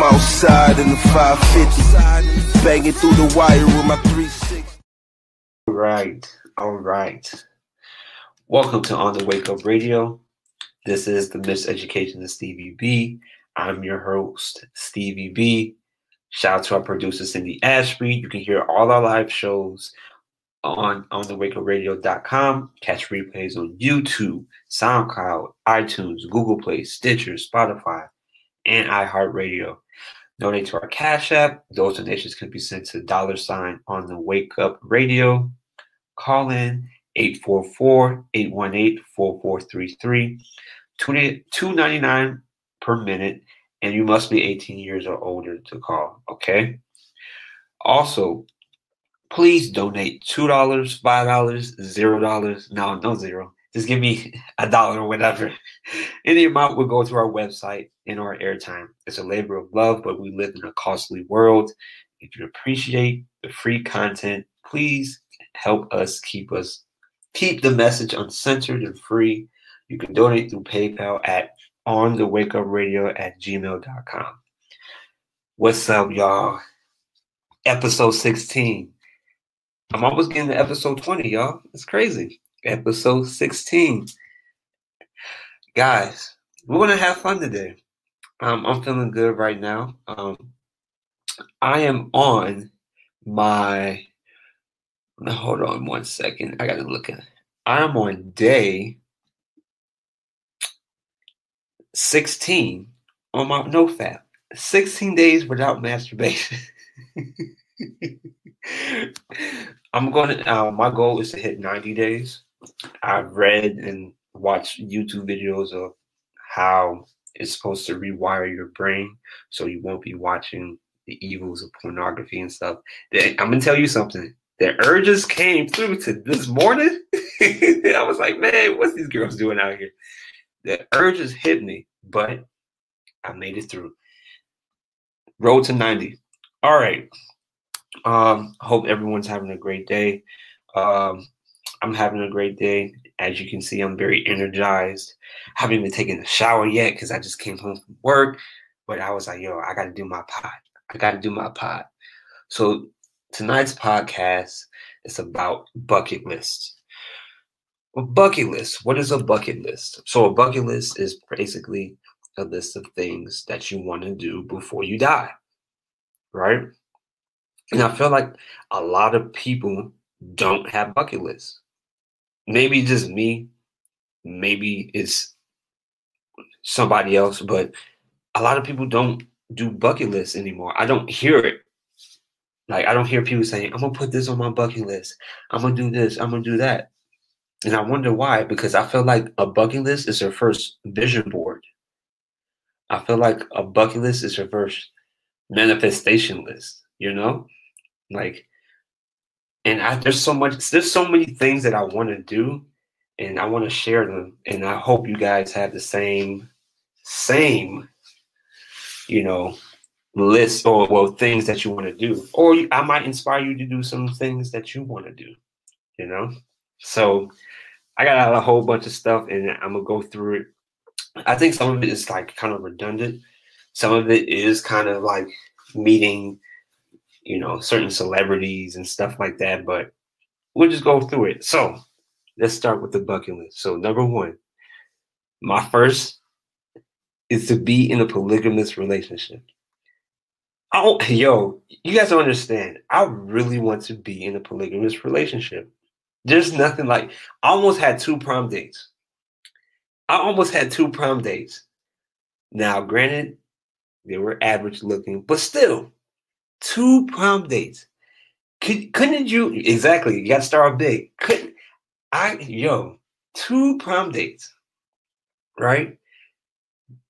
I'm outside in the 550, banging through the wire with my 360. All right, all right. Welcome to On the Wake Up Radio. This is the Miseducation of Stevie B. I'm your host, Stevie B. Shout out to our producer, Cindy Ashby. You can hear all our live shows on on the. Catch replays on YouTube, SoundCloud, iTunes, Google Play, Stitcher, Spotify, and iHeartRadio. Donate to our Cash App. Those donations can be sent to dollar sign on the Wake Up Radio. Call in 844-818-4433. 299 per minute, and you must be 18 years or older to call. Okay. Also, please donate $2, $5, $0. No, no zero. Just give me a dollar or whatever. Any amount will go to our website and our airtime. It's a labor of love, but we live in a costly world. If you appreciate the free content, please help us keep us keep the message uncensored and free. You can donate through PayPal at on the wake up radio at gmail.com. What's up, y'all? Episode 16. I'm almost getting to episode 20, y'all. It's crazy. Episode 16. Guys, we're gonna have fun today. Um, I'm feeling good right now. Um, I am on my hold on one second. I gotta look at I'm on day 16 on my nofap. 16 days without masturbation. I'm going to, uh, my goal is to hit 90 days. I've read and watched YouTube videos of how it's supposed to rewire your brain so you won't be watching the evils of pornography and stuff. I'm to tell you something. The urges came through to this morning. I was like, man, what's these girls doing out here? The urges hit me, but I made it through. Road to 90. All right. Um, hope everyone's having a great day. Um, I'm having a great day. As you can see, I'm very energized. I haven't even taken a shower yet because I just came home from work. But I was like, yo, I got to do my pod. I got to do my pod. So tonight's podcast is about bucket lists. A bucket list. What is a bucket list? So a bucket list is basically a list of things that you want to do before you die. Right? And I feel like a lot of people don't have bucket lists. Maybe just me, maybe it's somebody else, but a lot of people don't do bucket lists anymore. I don't hear it. Like I don't hear people saying, I'm gonna put this on my bucket list. I'm gonna do this, I'm gonna do that. And I wonder why, because I feel like a bucket list is her first vision board. I feel like a bucket list is her first manifestation list, you know? Like, and I, there's so much, there's so many things that I want to do, and I want to share them. And I hope you guys have the same, same, you know, list or well things that you want to do, or I might inspire you to do some things that you want to do. You know, so I got a whole bunch of stuff, and I'm gonna go through it. I think some of it is like kind of redundant. Some of it is kind of like meeting you know, certain celebrities and stuff like that. But we'll just go through it. So let's start with the bucket list. So number one, my first is to be in a polygamous relationship. Oh, yo, you guys don't understand. I really want to be in a polygamous relationship. There's nothing like I almost had two prom dates. I almost had two prom dates. Now, granted, they were average looking, but still, two prom dates. Could, couldn't you exactly? You got to start big. Couldn't I? Yo, two prom dates, right?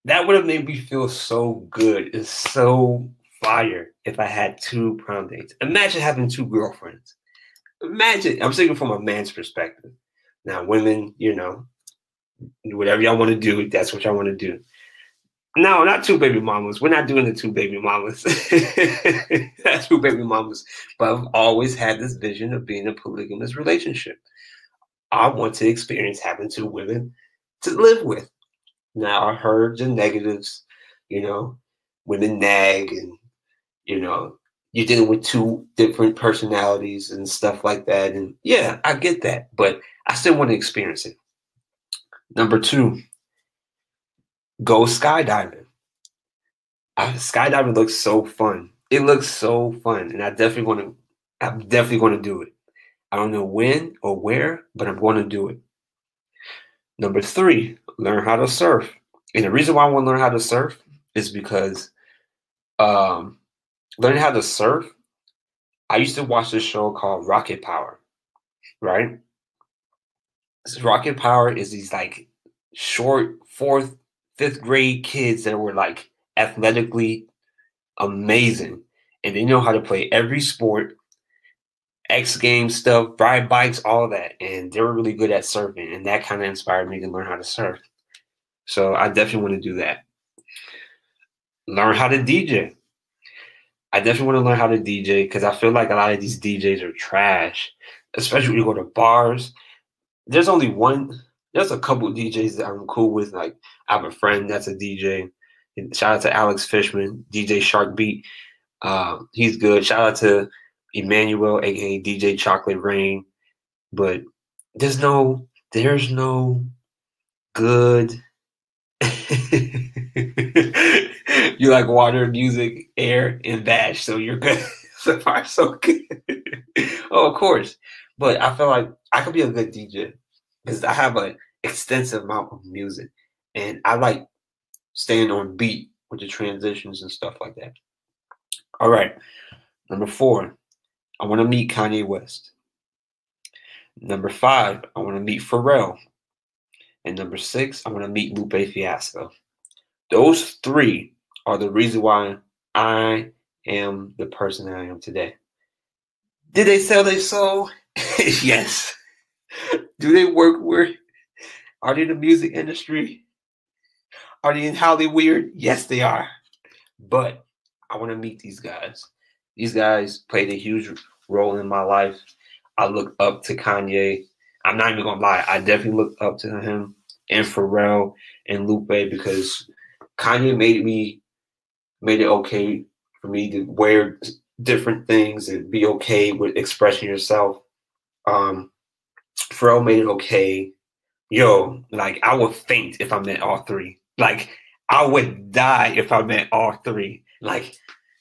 That would have made me feel so good. It's so fire if I had two prom dates. Imagine having two girlfriends. Imagine. I'm speaking from a man's perspective. Now, women, you know, whatever y'all want to do, that's what y'all want to do. No, not two baby mamas. We're not doing the two baby mamas. not two baby mamas. But I've always had this vision of being a polygamous relationship. I want to experience having two women to live with. Now I heard the negatives, you know, women nag and you know you're dealing with two different personalities and stuff like that. And yeah, I get that, but I still want to experience it. Number two, go skydiving. Skydiving looks so fun. It looks so fun, and I definitely want to. I'm definitely going to do it. I don't know when or where, but I'm going to do it. Number three, learn how to surf. And the reason why I want to learn how to surf is because um, learning how to surf, I used to watch this show called Rocket Power, right? Rocket Power is these like short fourth, fifth grade kids that were like athletically amazing and they know how to play every sport, X Games stuff, ride bikes, all that. And they were really good at surfing. And that kind of inspired me to learn how to surf. So I definitely want to do that. Learn how to DJ. I definitely want to learn how to DJ because I feel like a lot of these DJs are trash, especially when you go to bars. There's only one, there's a couple DJs that I'm cool with. Like, I have a friend that's a DJ. Shout out to Alex Fishman, DJ Shark Beat. Uh, he's good. Shout out to Emmanuel, aka DJ Chocolate Rain. But there's no, there's no good you like water, music, air, and bash, so you're good. so far, so good. oh, of course. But I feel like I could be a good DJ because I have an extensive amount of music, and I like staying on beat with the transitions and stuff like that. All right, number four, I want to meet Kanye West. Number five, I want to meet Pharrell. And number six, I want to meet Lupe Fiasco. Those three are the reason why I am the person I am today. Did they sell their soul? yes. Do they work where? Are they in the music industry? Are they in Hollywood? Weird? Yes, they are. But I want to meet these guys. These guys played a huge role in my life. I look up to Kanye. I'm not even gonna lie. I definitely look up to him and Pharrell and Lupe because Kanye made me made it okay for me to wear different things and be okay with expressing yourself. Um, Pharrell made it okay. Yo, like I would faint if I met all three. Like I would die if I met all three. Like,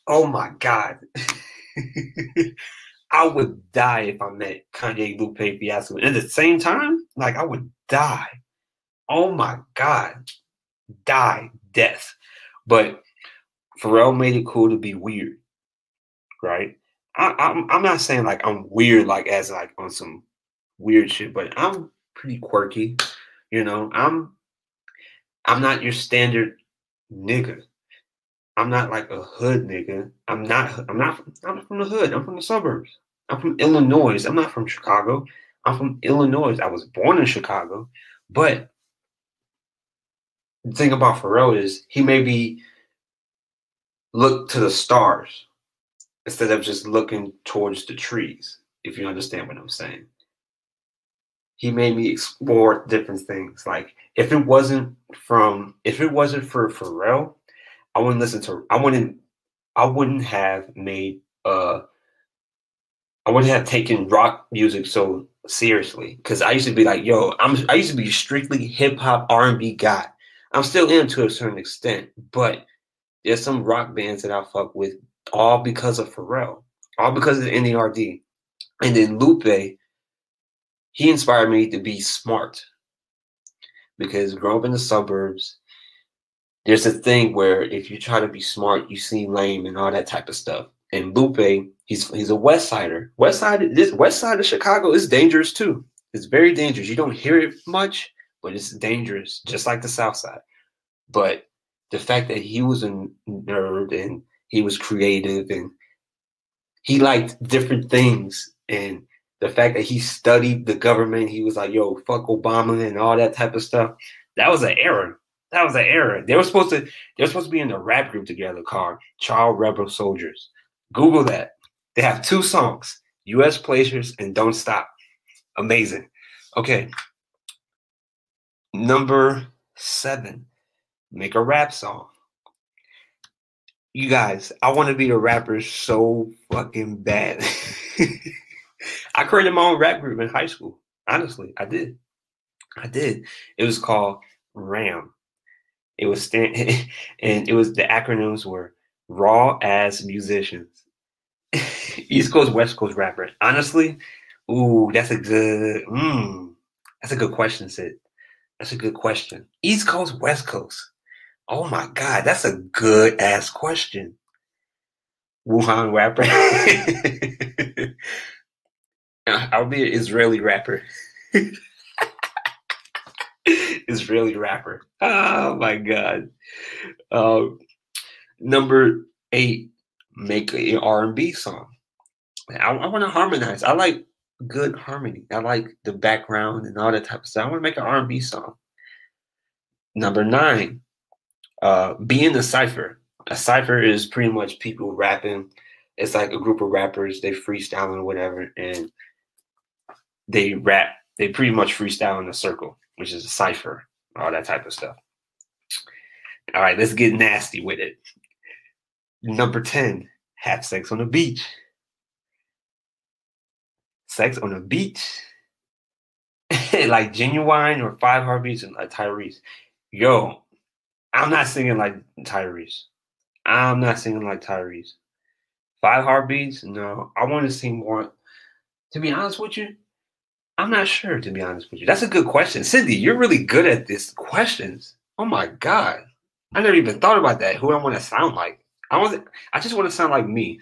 oh my god. I would die if I met Kanye, Lupe, Fiasco. And at the same time, like I would die. Oh my god, die, death. But Pharrell made it cool to be weird, right? I, I'm I'm not saying like I'm weird, like as like on some weird shit, but I'm pretty quirky. You know, I'm I'm not your standard nigga. I'm not like a hood nigga. I'm not. I'm not. I'm not from the hood. I'm from the suburbs. I'm from Illinois. I'm not from Chicago. I'm from Illinois. I was born in Chicago, but the thing about Pharrell is he maybe look to the stars instead of just looking towards the trees, if you understand what I'm saying. He made me explore different things. Like if it wasn't from if it wasn't for Pharrell, I wouldn't listen to I wouldn't I wouldn't have made uh I wouldn't have taken rock music so seriously because I used to be like, yo, I'm I used to be strictly hip hop R and B guy. I'm still in to a certain extent, but there's some rock bands that I fuck with all because of Pharrell, all because of the NERD. And then Lupe, he inspired me to be smart because growing up in the suburbs, there's a thing where if you try to be smart, you seem lame and all that type of stuff. And Lupe, he's he's a West Sider. West Side, this West Side of Chicago is dangerous too. It's very dangerous. You don't hear it much, but it's dangerous, just like the South Side. But the fact that he was a nerd and he was creative and he liked different things and the fact that he studied the government, he was like, yo, fuck Obama and all that type of stuff. That was an error. That was an error. They were supposed to they were supposed to be in a rap group together called Child Rebel Soldiers. Google that. They have two songs, US Placers and Don't Stop. Amazing. Okay. Number seven, make a rap song. you guys, I want to be a rapper so fucking bad. I created my own rap group in high school. Honestly, I did. I did. It was called RAM. It was stand and it was the acronyms were Raw as Musicians. East Coast, West Coast rapper. Honestly, ooh, that's a good mm, that's a good question, Sid. That's a good question. East Coast, West Coast. Oh my God, that's a good ass question. Wuhan rapper. I'll be an Israeli rapper. Israeli rapper. Oh my God. Uh, number eight, make an R&B song. I, I want to harmonize. I like good harmony. I like the background and all that type of stuff. I want to make an R&B song. Number nine, uh, being a cipher. A cipher is pretty much people rapping. It's like a group of rappers. They freestyling whatever, and they rap. They pretty much freestyle in a circle, which is a cipher, all that type of stuff. All right, let's get nasty with it. Number 10, have sex on the beach. Sex on the beach. like Ginuwine or Five Heartbeats and uh, Tyrese. Yo, I'm not singing like Tyrese. I'm not singing like Tyrese. Five Heartbeats? No. I want to sing more. To be honest with you, I'm not sure, to be honest with you. That's a good question. Cindy, you're really good at these questions. Oh my God. I never even thought about that. Who I want to sound like. I want I just want to sound like me.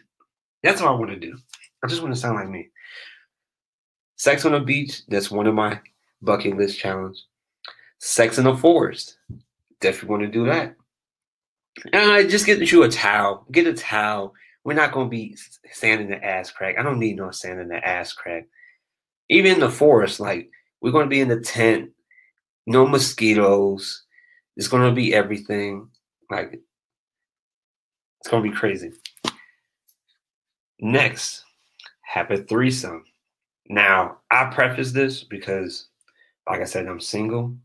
That's what I want to do. I just want to sound like me. Sex on the beach, that's one of my bucket list challenge. Sex in the forest. Definitely want to do that. And I just get you a towel. Get a towel. We're not gonna be sand in the ass crack. I don't need no sand in the ass crack. Even in the forest, like we're gonna be in the tent, no mosquitoes. It's gonna be everything. Like it's gonna be crazy. Next, have a threesome. Now, I preface this because, like I said, I'm single.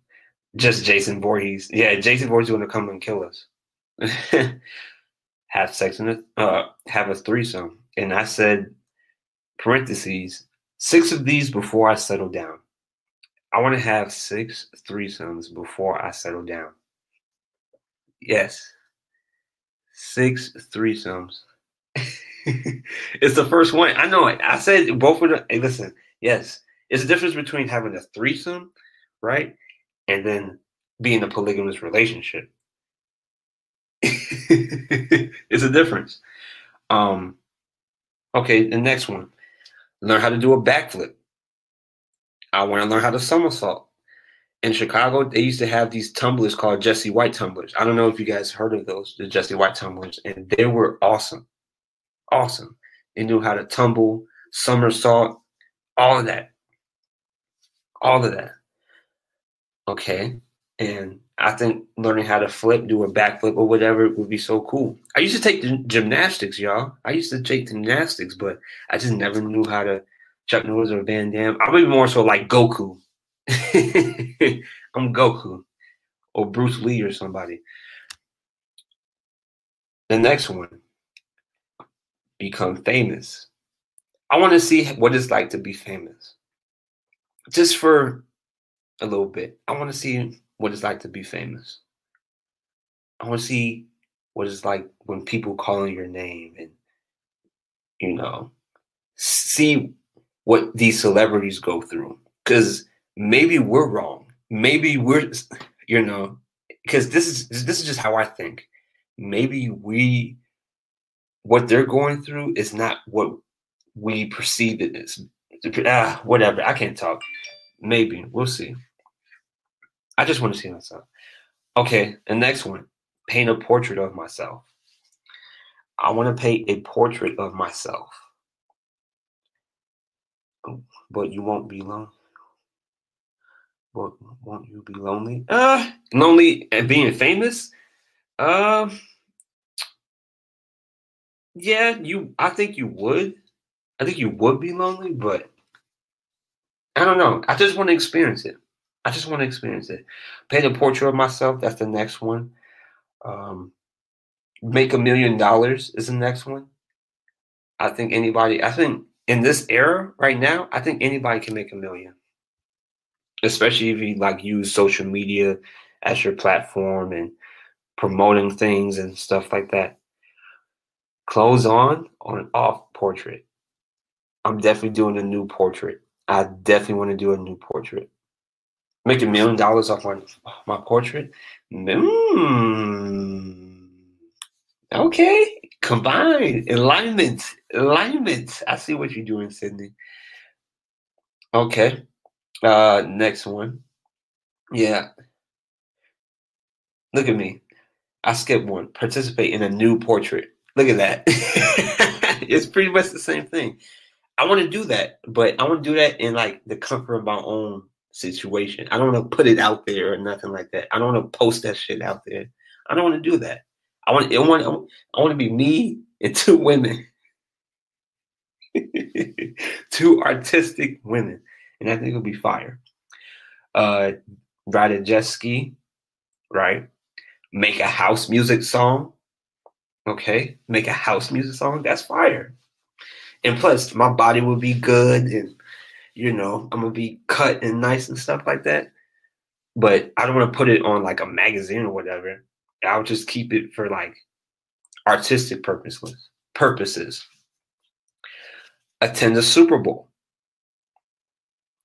Just Jason Voorhees. Yeah, Jason Voorhees going to come and kill us. have sex in it, uh, have a threesome. And I said, parentheses, six of these before I settle down. I want to have six threesomes before I settle down. Yes, six threesomes. it's the first one. I know it. I said both of them. Hey, listen, yes, it's the difference between having a threesome, right, and then being a polygamous relationship. it's a difference. Um, okay, the next one. Learn how to do a backflip. I want to learn how to somersault. In Chicago, they used to have these tumblers called Jesse White tumblers. I don't know if you guys heard of those, the Jesse White tumblers, and they were awesome. Awesome. They knew how to tumble, somersault, all of that. All of that. Okay. And I think learning how to flip, do a backflip or whatever would be so cool. I used to take gymnastics, y'all. I used to take gymnastics, but I just never knew how to Chuck Norris or Van Damme. I'm be more so like Goku. I'm Goku or Bruce Lee or somebody. The next one, become famous. I want to see what it's like to be famous. Just for a little bit. I want to see what it's like to be famous. I want to see what it's like when people calling your name and you know see what these celebrities go through. Because maybe we're wrong. Maybe we're you know because this is this is just how i think. Maybe we what they're going through is not what we perceive it as ah, whatever i can't talk. Maybe we'll see I just want to see myself. Okay, the next one paint a portrait of myself. I want to paint a portrait of myself. But you won't be lonely. But won't you be lonely? Uh, lonely and being famous? Um, uh, yeah, you. I think you would. I think you would be lonely, but I don't know. I just want to experience it. I just want to experience it. Paint a portrait of myself. That's the next one. Um, make a million dollars is the next one. I think anybody, I think in this era right now, I think anybody can make a million. Especially if you like use social media as your platform and promoting things and stuff like that. Clothes on or an off portrait. I'm definitely doing a new portrait. I definitely want to do a new portrait. Make a million dollars off my my portrait. Mm. Okay, combine alignment, alignment. I see what you're doing, Sydney. Okay, uh, next one. Yeah, look at me. I skipped one. Participate in a new portrait. Look at that. it's pretty much the same thing. I want to do that, but I want to do that in like the comfort of my own situation. I don't want to put it out there or nothing like that. I don't want to post that shit out there. I don't want to do that. I want, I want, I want to be me and two women, two artistic women, and I think it'll be fire. Uh, ride a jet ski, right? Make a house music song. Okay, make a house music song. That's fire. And plus, my body will be good, and you know, I'm gonna be cut and nice and stuff like that. But I don't want to put it on like a magazine or whatever. I'll just keep it for like artistic purposes. Purposes. Attend a Super Bowl.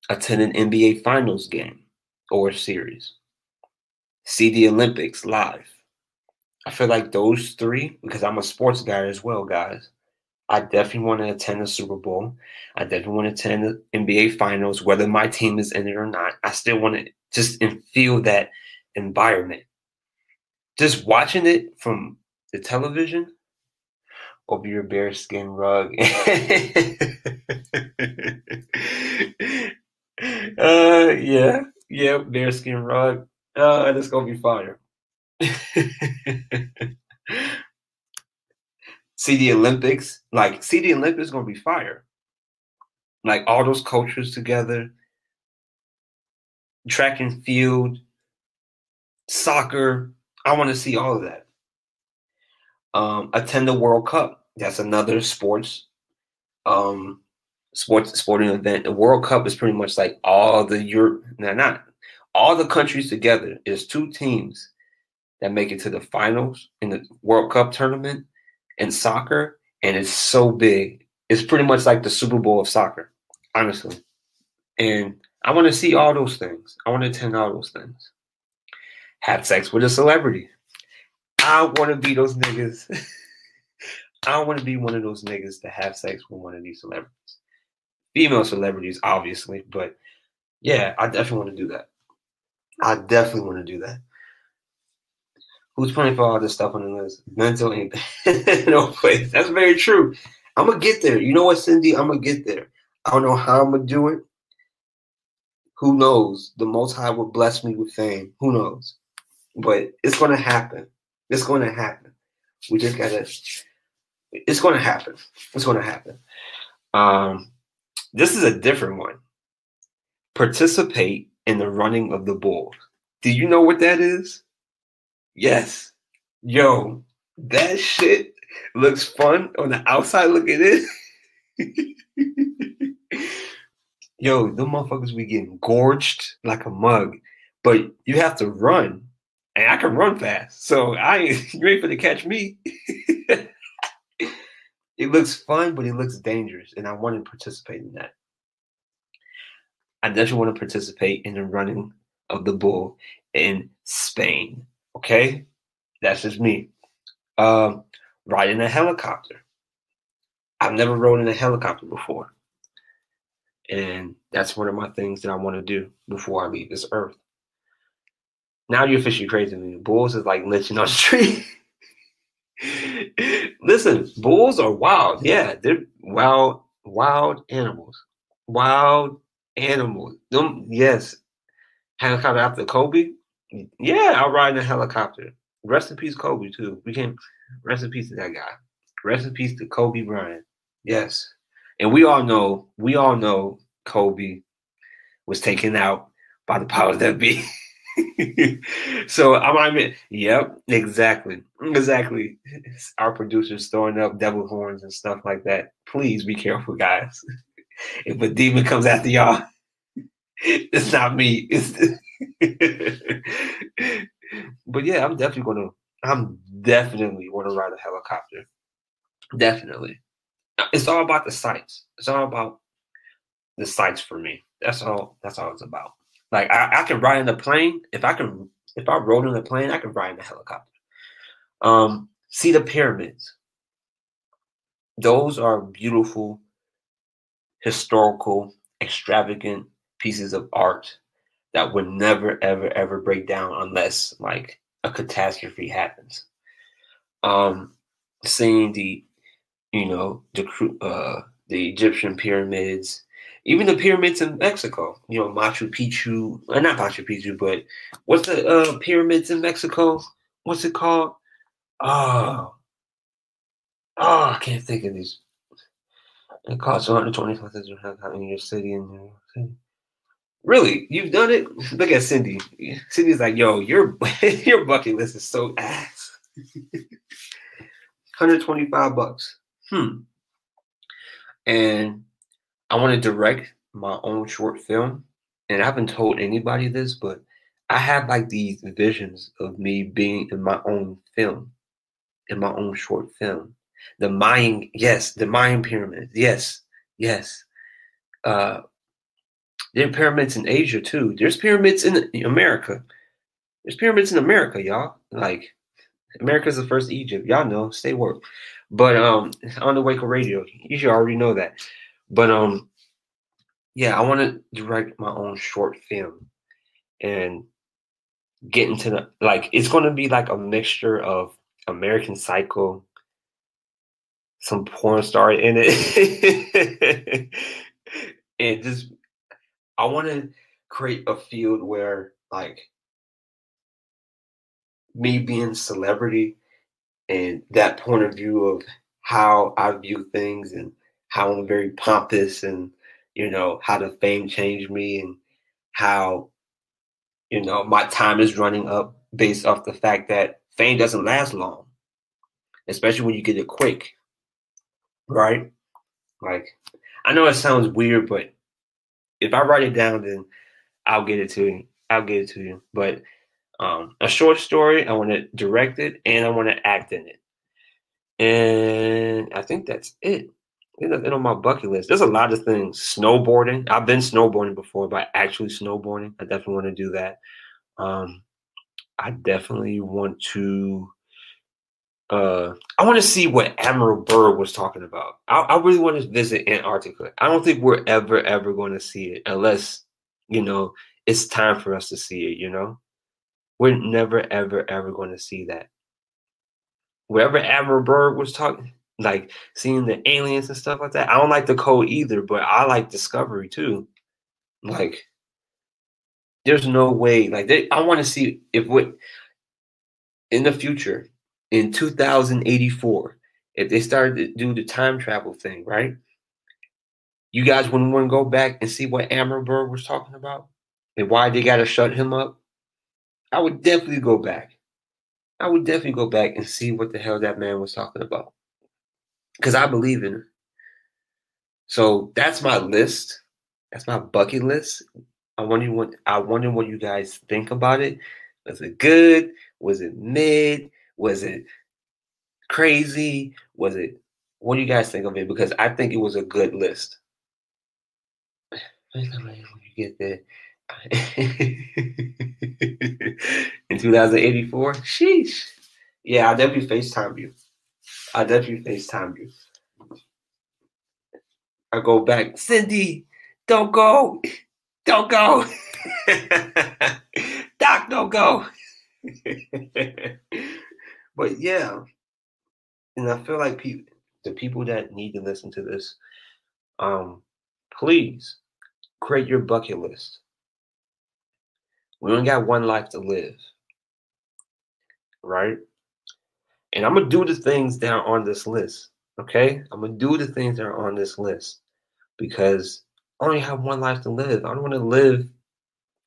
Attend an NBA Finals game or series. See the Olympics live. I feel like those three, because I'm a sports guy as well, guys. I definitely want to attend the Super Bowl. I definitely want to attend the NBA Finals, whether my team is in it or not. I still want to just feel that environment just watching it from the television over your bearskin rug. uh, yeah, yeah, bearskin rug. Uh, it's gonna be fire. see the Olympics, like see the Olympics gonna be fire. Like all those cultures together, track and field, soccer, I want to see all of that. Um, attend the World Cup. That's another sports um, sports sporting event. The World Cup is pretty much like all the Europe, no, not all the countries together. Is two teams that make it to the finals in the World Cup tournament in soccer, and it's so big. It's pretty much like the Super Bowl of soccer, honestly. And I want to see all those things. I want to attend all those things have sex with a celebrity. I want to be those niggas. I want to be one of those niggas to have sex with one of these celebrities. Female celebrities, obviously, but yeah, I definitely want to do that. I definitely want to do that. Who's playing for all this stuff on the list? Mental ain't no place. That's very true. I'm gonna get there. You know what, Cindy? I'm gonna get there. I don't know how I'm gonna do it. Who knows? The Most High will bless me with fame. Who knows? but it's to happen. It's to happen. We just gotta. It's to happen. It's to happen. Um, this is a different one. Participate in the running of the bulls. Do you know what that is? Yes. Yo, that shit looks fun on the outside. Look at it. Yo, the motherfuckers be getting gorged like a mug, but you have to run and I can run fast. So I ain't ready for to catch me. it looks fun, but it looks dangerous, and I want to participate in that. I definitely want to participate in the running of the bull in Spain. Okay, that's just me. Um, riding a helicopter. I've never rode in a helicopter before, and that's one of my things that I want to do before I leave this earth. Now you're officially crazy me. Bulls is like lynching on the street. Listen, bulls are wild. Yeah, they're wild, wild animals. Wild animals. Them, yes. Helicopter after Kobe. Yeah, I'll ride in a helicopter. Rest in peace, Kobe, too. We can rest in peace to that guy. Rest in peace to Kobe Bryant. Yes. And we all know, we all know Kobe was taken out by the powers that be. so I'm, I mean, yep, exactly, exactly. Our producers throwing up devil horns and stuff like that. Please be careful, guys. If a demon comes after y'all, it's not me. It's but yeah, I'm definitely gonna. I'm definitely to ride a helicopter. Definitely. It's all about the sights. It's all about the sights for me. That's all. That's all it's about. Like I, I can ride in a plane. If I can, if I rode in a plane, I can ride in a helicopter. Um, see the pyramids. Those are beautiful, historical, extravagant pieces of art that would never, ever, ever break down unless like a catastrophe happens. Um, seeing the, you know, the uh, the Egyptian pyramids, even the pyramids in Mexico, you know, Machu Picchu, uh, not Machu Picchu, but what's the uh, pyramids in Mexico? What's it called? Oh, oh, I can't think of these. It costs 125 in your city in New York City. Really, you've done it? Look at Cindy. Cindy's like, yo, your your bucket list is so ass. 125 bucks. Hmm. And I want to direct my own short film. And I haven't told anybody this, but I have like these visions of me being in my own film, in my own short film. The Mayan, yes, the Mayan pyramids, yes, yes. Uh, there are pyramids in Asia too. There's pyramids in America. There's pyramids in America, y'all. Like America's the first Egypt. Y'all know, stay woke. But um on the Wake Up Radio, you should already know that. But um, yeah, I want to direct my own short film and get into the like. It's to be like a mixture of American Psycho, some porn star in it, and just I want to create a field where like me being celebrity and that point of view of how I view things and how I'm very pompous and you know how the fame changed me and how you know my time is running up based off the fact that fame doesn't last long especially when you get it quick right? Like i know it sounds weird but if i write it down then i'll get it to you i'll get it to you but um, a short story i want to direct it and i want to act in it and i think that's it nothing on my bucket list. There's a lot of things. Snowboarding. I've been snowboarding before, but actually snowboarding, I definitely want to do that. Um, I definitely want to. Uh, I want to see what Admiral Byrd was talking about. I, I really want to visit Antarctica. I don't think we're ever, ever going to see it unless, you know, it's time for us to see it. You know, we're never, ever, ever going to see that. Wherever Admiral Byrd was talking, like seeing the aliens and stuff like that. I don't like the code either, but I like Discovery too. Like, there's no way. Like, they, I want to see if what in the future, in 2084, if they started to do the time travel thing, right? You guys wouldn't want to go back and see what Byrd was talking about and why they got to shut him up. I would definitely go back. I would definitely go back and see what the hell that man was talking about because I believe in her. So that's my list. That's my bucket list. I wonder what I wonder what you guys think about it. Was it good? Was it mid? Was it crazy? Was it what do you guys think of it? Because I think it was a good list. Get there in 2084, sheesh. Yeah, I'll definitely FaceTime you. I'll definitely FaceTime you. I go back, Cindy, don't go. Don't go. Doc, don't go. but yeah. And I feel like people the people that need to listen to this, um, please create your bucket list. We only got one life to live. Right? And I'm gonna do the things that are on this list. Okay, I'm gonna do the things that are on this list because I only have one life to live. I don't want to live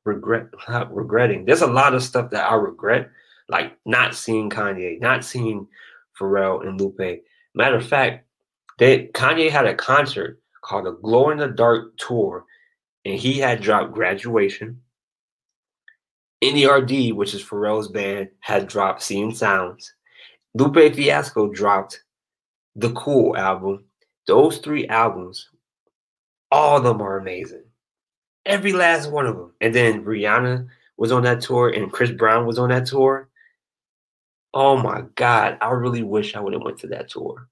regret regretting. There's a lot of stuff that I regret, like not seeing Kanye, not seeing Pharrell and Lupe. Matter of fact, they Kanye had a concert called the Glow in the Dark Tour, and he had dropped Graduation. NERD, which is Pharrell's band, had dropped Seeing Sounds. Lupe Fiasco dropped the Cool album. Those three albums, all of them are amazing. Every last one of them. And then Rihanna was on that tour, and Chris Brown was on that tour. Oh my God, I really wish I would have went to that tour.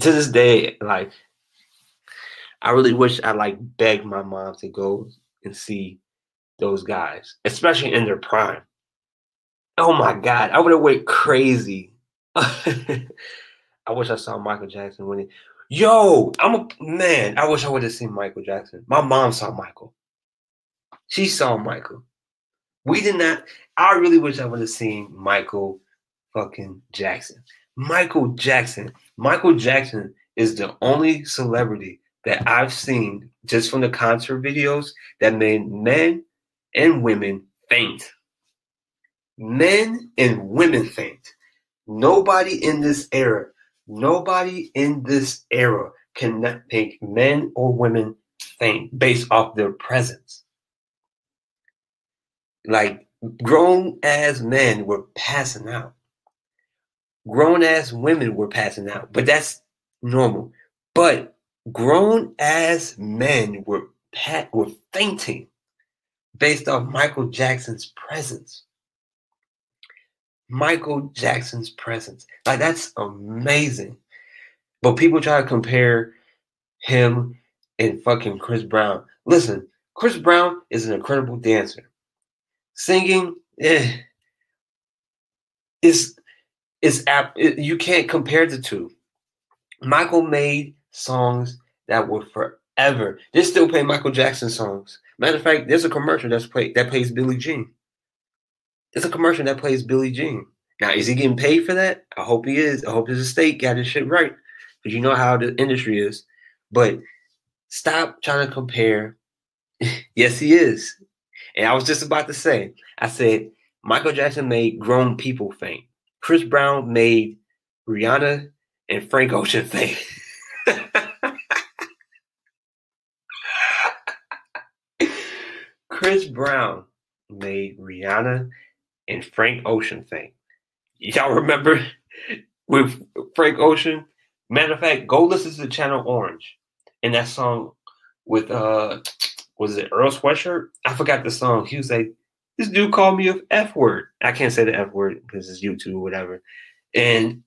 To this day, like I really wish I like begged my mom to go and see those guys, especially in their prime. Oh my God, I would have went crazy. I wish I saw Michael Jackson when he. Yo, I'm a man. I wish I would have seen Michael Jackson. My mom saw Michael. She saw Michael. We did not. I really wish I would have seen Michael fucking Jackson. Michael Jackson. Michael Jackson is the only celebrity that I've seen just from the concert videos that made men and women faint. Men and women faint. Nobody in this era, nobody in this era can make men or women faint based off their presence. Like grown ass men were passing out. Grown ass women were passing out, but that's normal. But grown ass men were pat were fainting based off Michael Jackson's presence. Michael Jackson's presence. Like that's amazing. But people try to compare him and fucking Chris Brown. Listen, Chris Brown is an incredible dancer. Singing, eh, is is. You can't compare the two. Michael made songs that were forever. They still play Michael Jackson songs. Matter of fact, there's a commercial that's play that plays Billie Jean. There's a commercial that plays Billie Jean. Now, is he getting paid for that? I hope he is. I hope his estate got his shit right. Because you know how the industry is. But stop trying to compare. yes, he is. And I was just about to say, I said, Michael Jackson made grown people faint. Chris Brown made Rihanna and Frank Ocean faint. Chris Brown made Rihanna and Frank Ocean faint. Y'all remember with Frank Ocean? Matter of fact, go listen to the channel Orange and that song with uh was it Earl Sweatshirt? I forgot the song. He was like, This dude called me a F word. I can't say the F word because it's YouTube whatever. And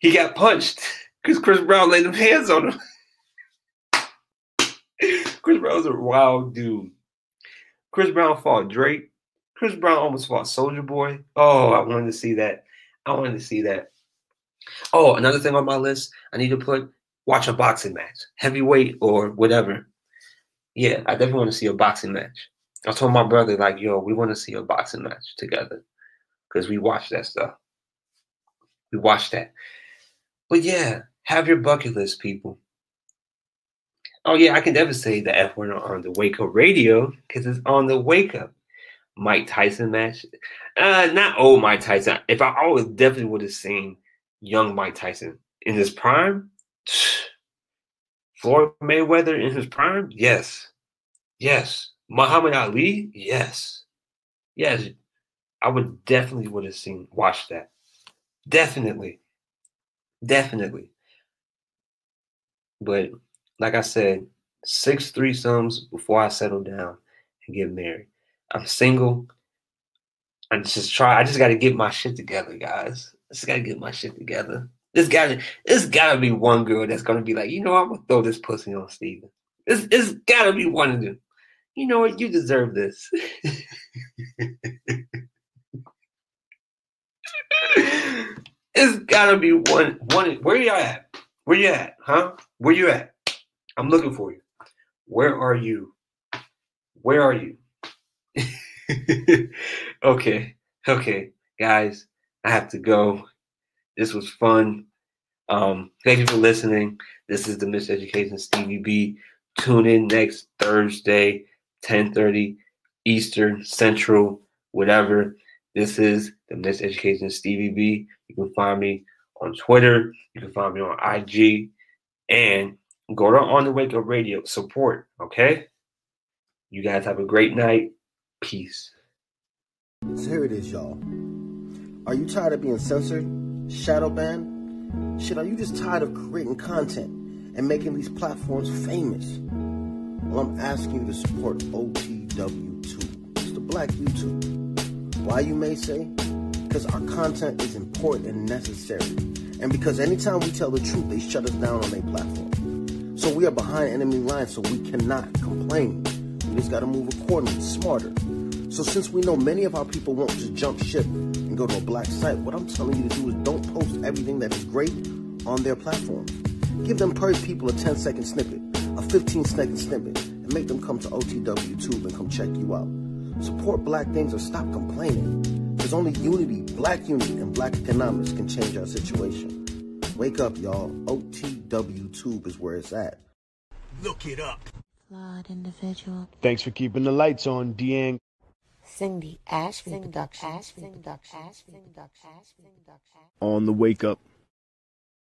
he got punched because Chris Brown laid them hands on him. Chris Brown's a wild dude. Chris Brown fought Drake. Chris Brown almost fought Soulja Boy. Oh, I wanted to see that. I wanted to see that. Oh, another thing on my list, I need to put watch a boxing match, heavyweight or whatever. Yeah, I definitely want to see a boxing match. I told my brother, like, yo, we want to see a boxing match together because we watch that stuff. We watch that. But yeah, have your bucket list, people. Oh yeah, I can definitely say the F word on the Wake Up Radio because it's on the Wake Up. Mike Tyson match, uh, not old Mike Tyson. If I always definitely would have seen young Mike Tyson in his prime, Floyd Mayweather in his prime, yes, yes. Muhammad Ali, yes, yes. I would definitely would have seen watched that. Definitely, definitely. But like I said, six threesomes before I settle down and get married. I'm single. I just try. I just got to get my shit together, guys. I just got to get my shit together. This got this gotta be one girl that's gonna be like, you know, I'm gonna throw this pussy on Steven. It's, it's gotta be one of them. You know what? You deserve this. it's gotta be one. One. Where you at? Where you at? Huh? Where you at? I'm looking for you. Where are you? Where are you? okay, okay, guys, I have to go. This was fun. Um, thank you for listening. This is the Miseducation Stevie B. Tune in next Thursday, 10:30. Eastern, Central, whatever. This is the Miss Education Stevie B. You can find me on Twitter. You can find me on IG. And go to On the Wake Up Radio. Support, okay? You guys have a great night. Peace. So here it is, y'all. Are you tired of being censored, shadow banned? Shit, are you just tired of creating content and making these platforms famous? Well, I'm asking you to support OTW Tube. It's the black YouTube. Why, you may say? Because our content is important and necessary. And because anytime we tell the truth, they shut us down on their platform. So we are behind enemy lines, so we cannot complain. We just gotta move accordingly, smarter. So since we know many of our people won't just jump ship and go to a black site, what I'm telling you to do is don't post everything that is great on their platform. Give them per people a 10 second snippet, 15 second snippet, and make them come to OTW Tube and come check you out. Support black things or stop complaining. There's only unity, black unity, and black economics can change our situation. Wake up, y'all. OTW Tube is where it's at. Look it up. Flawed individual. Thanks for keeping the lights on, Deang. Cindy Ashby production. On the wake up.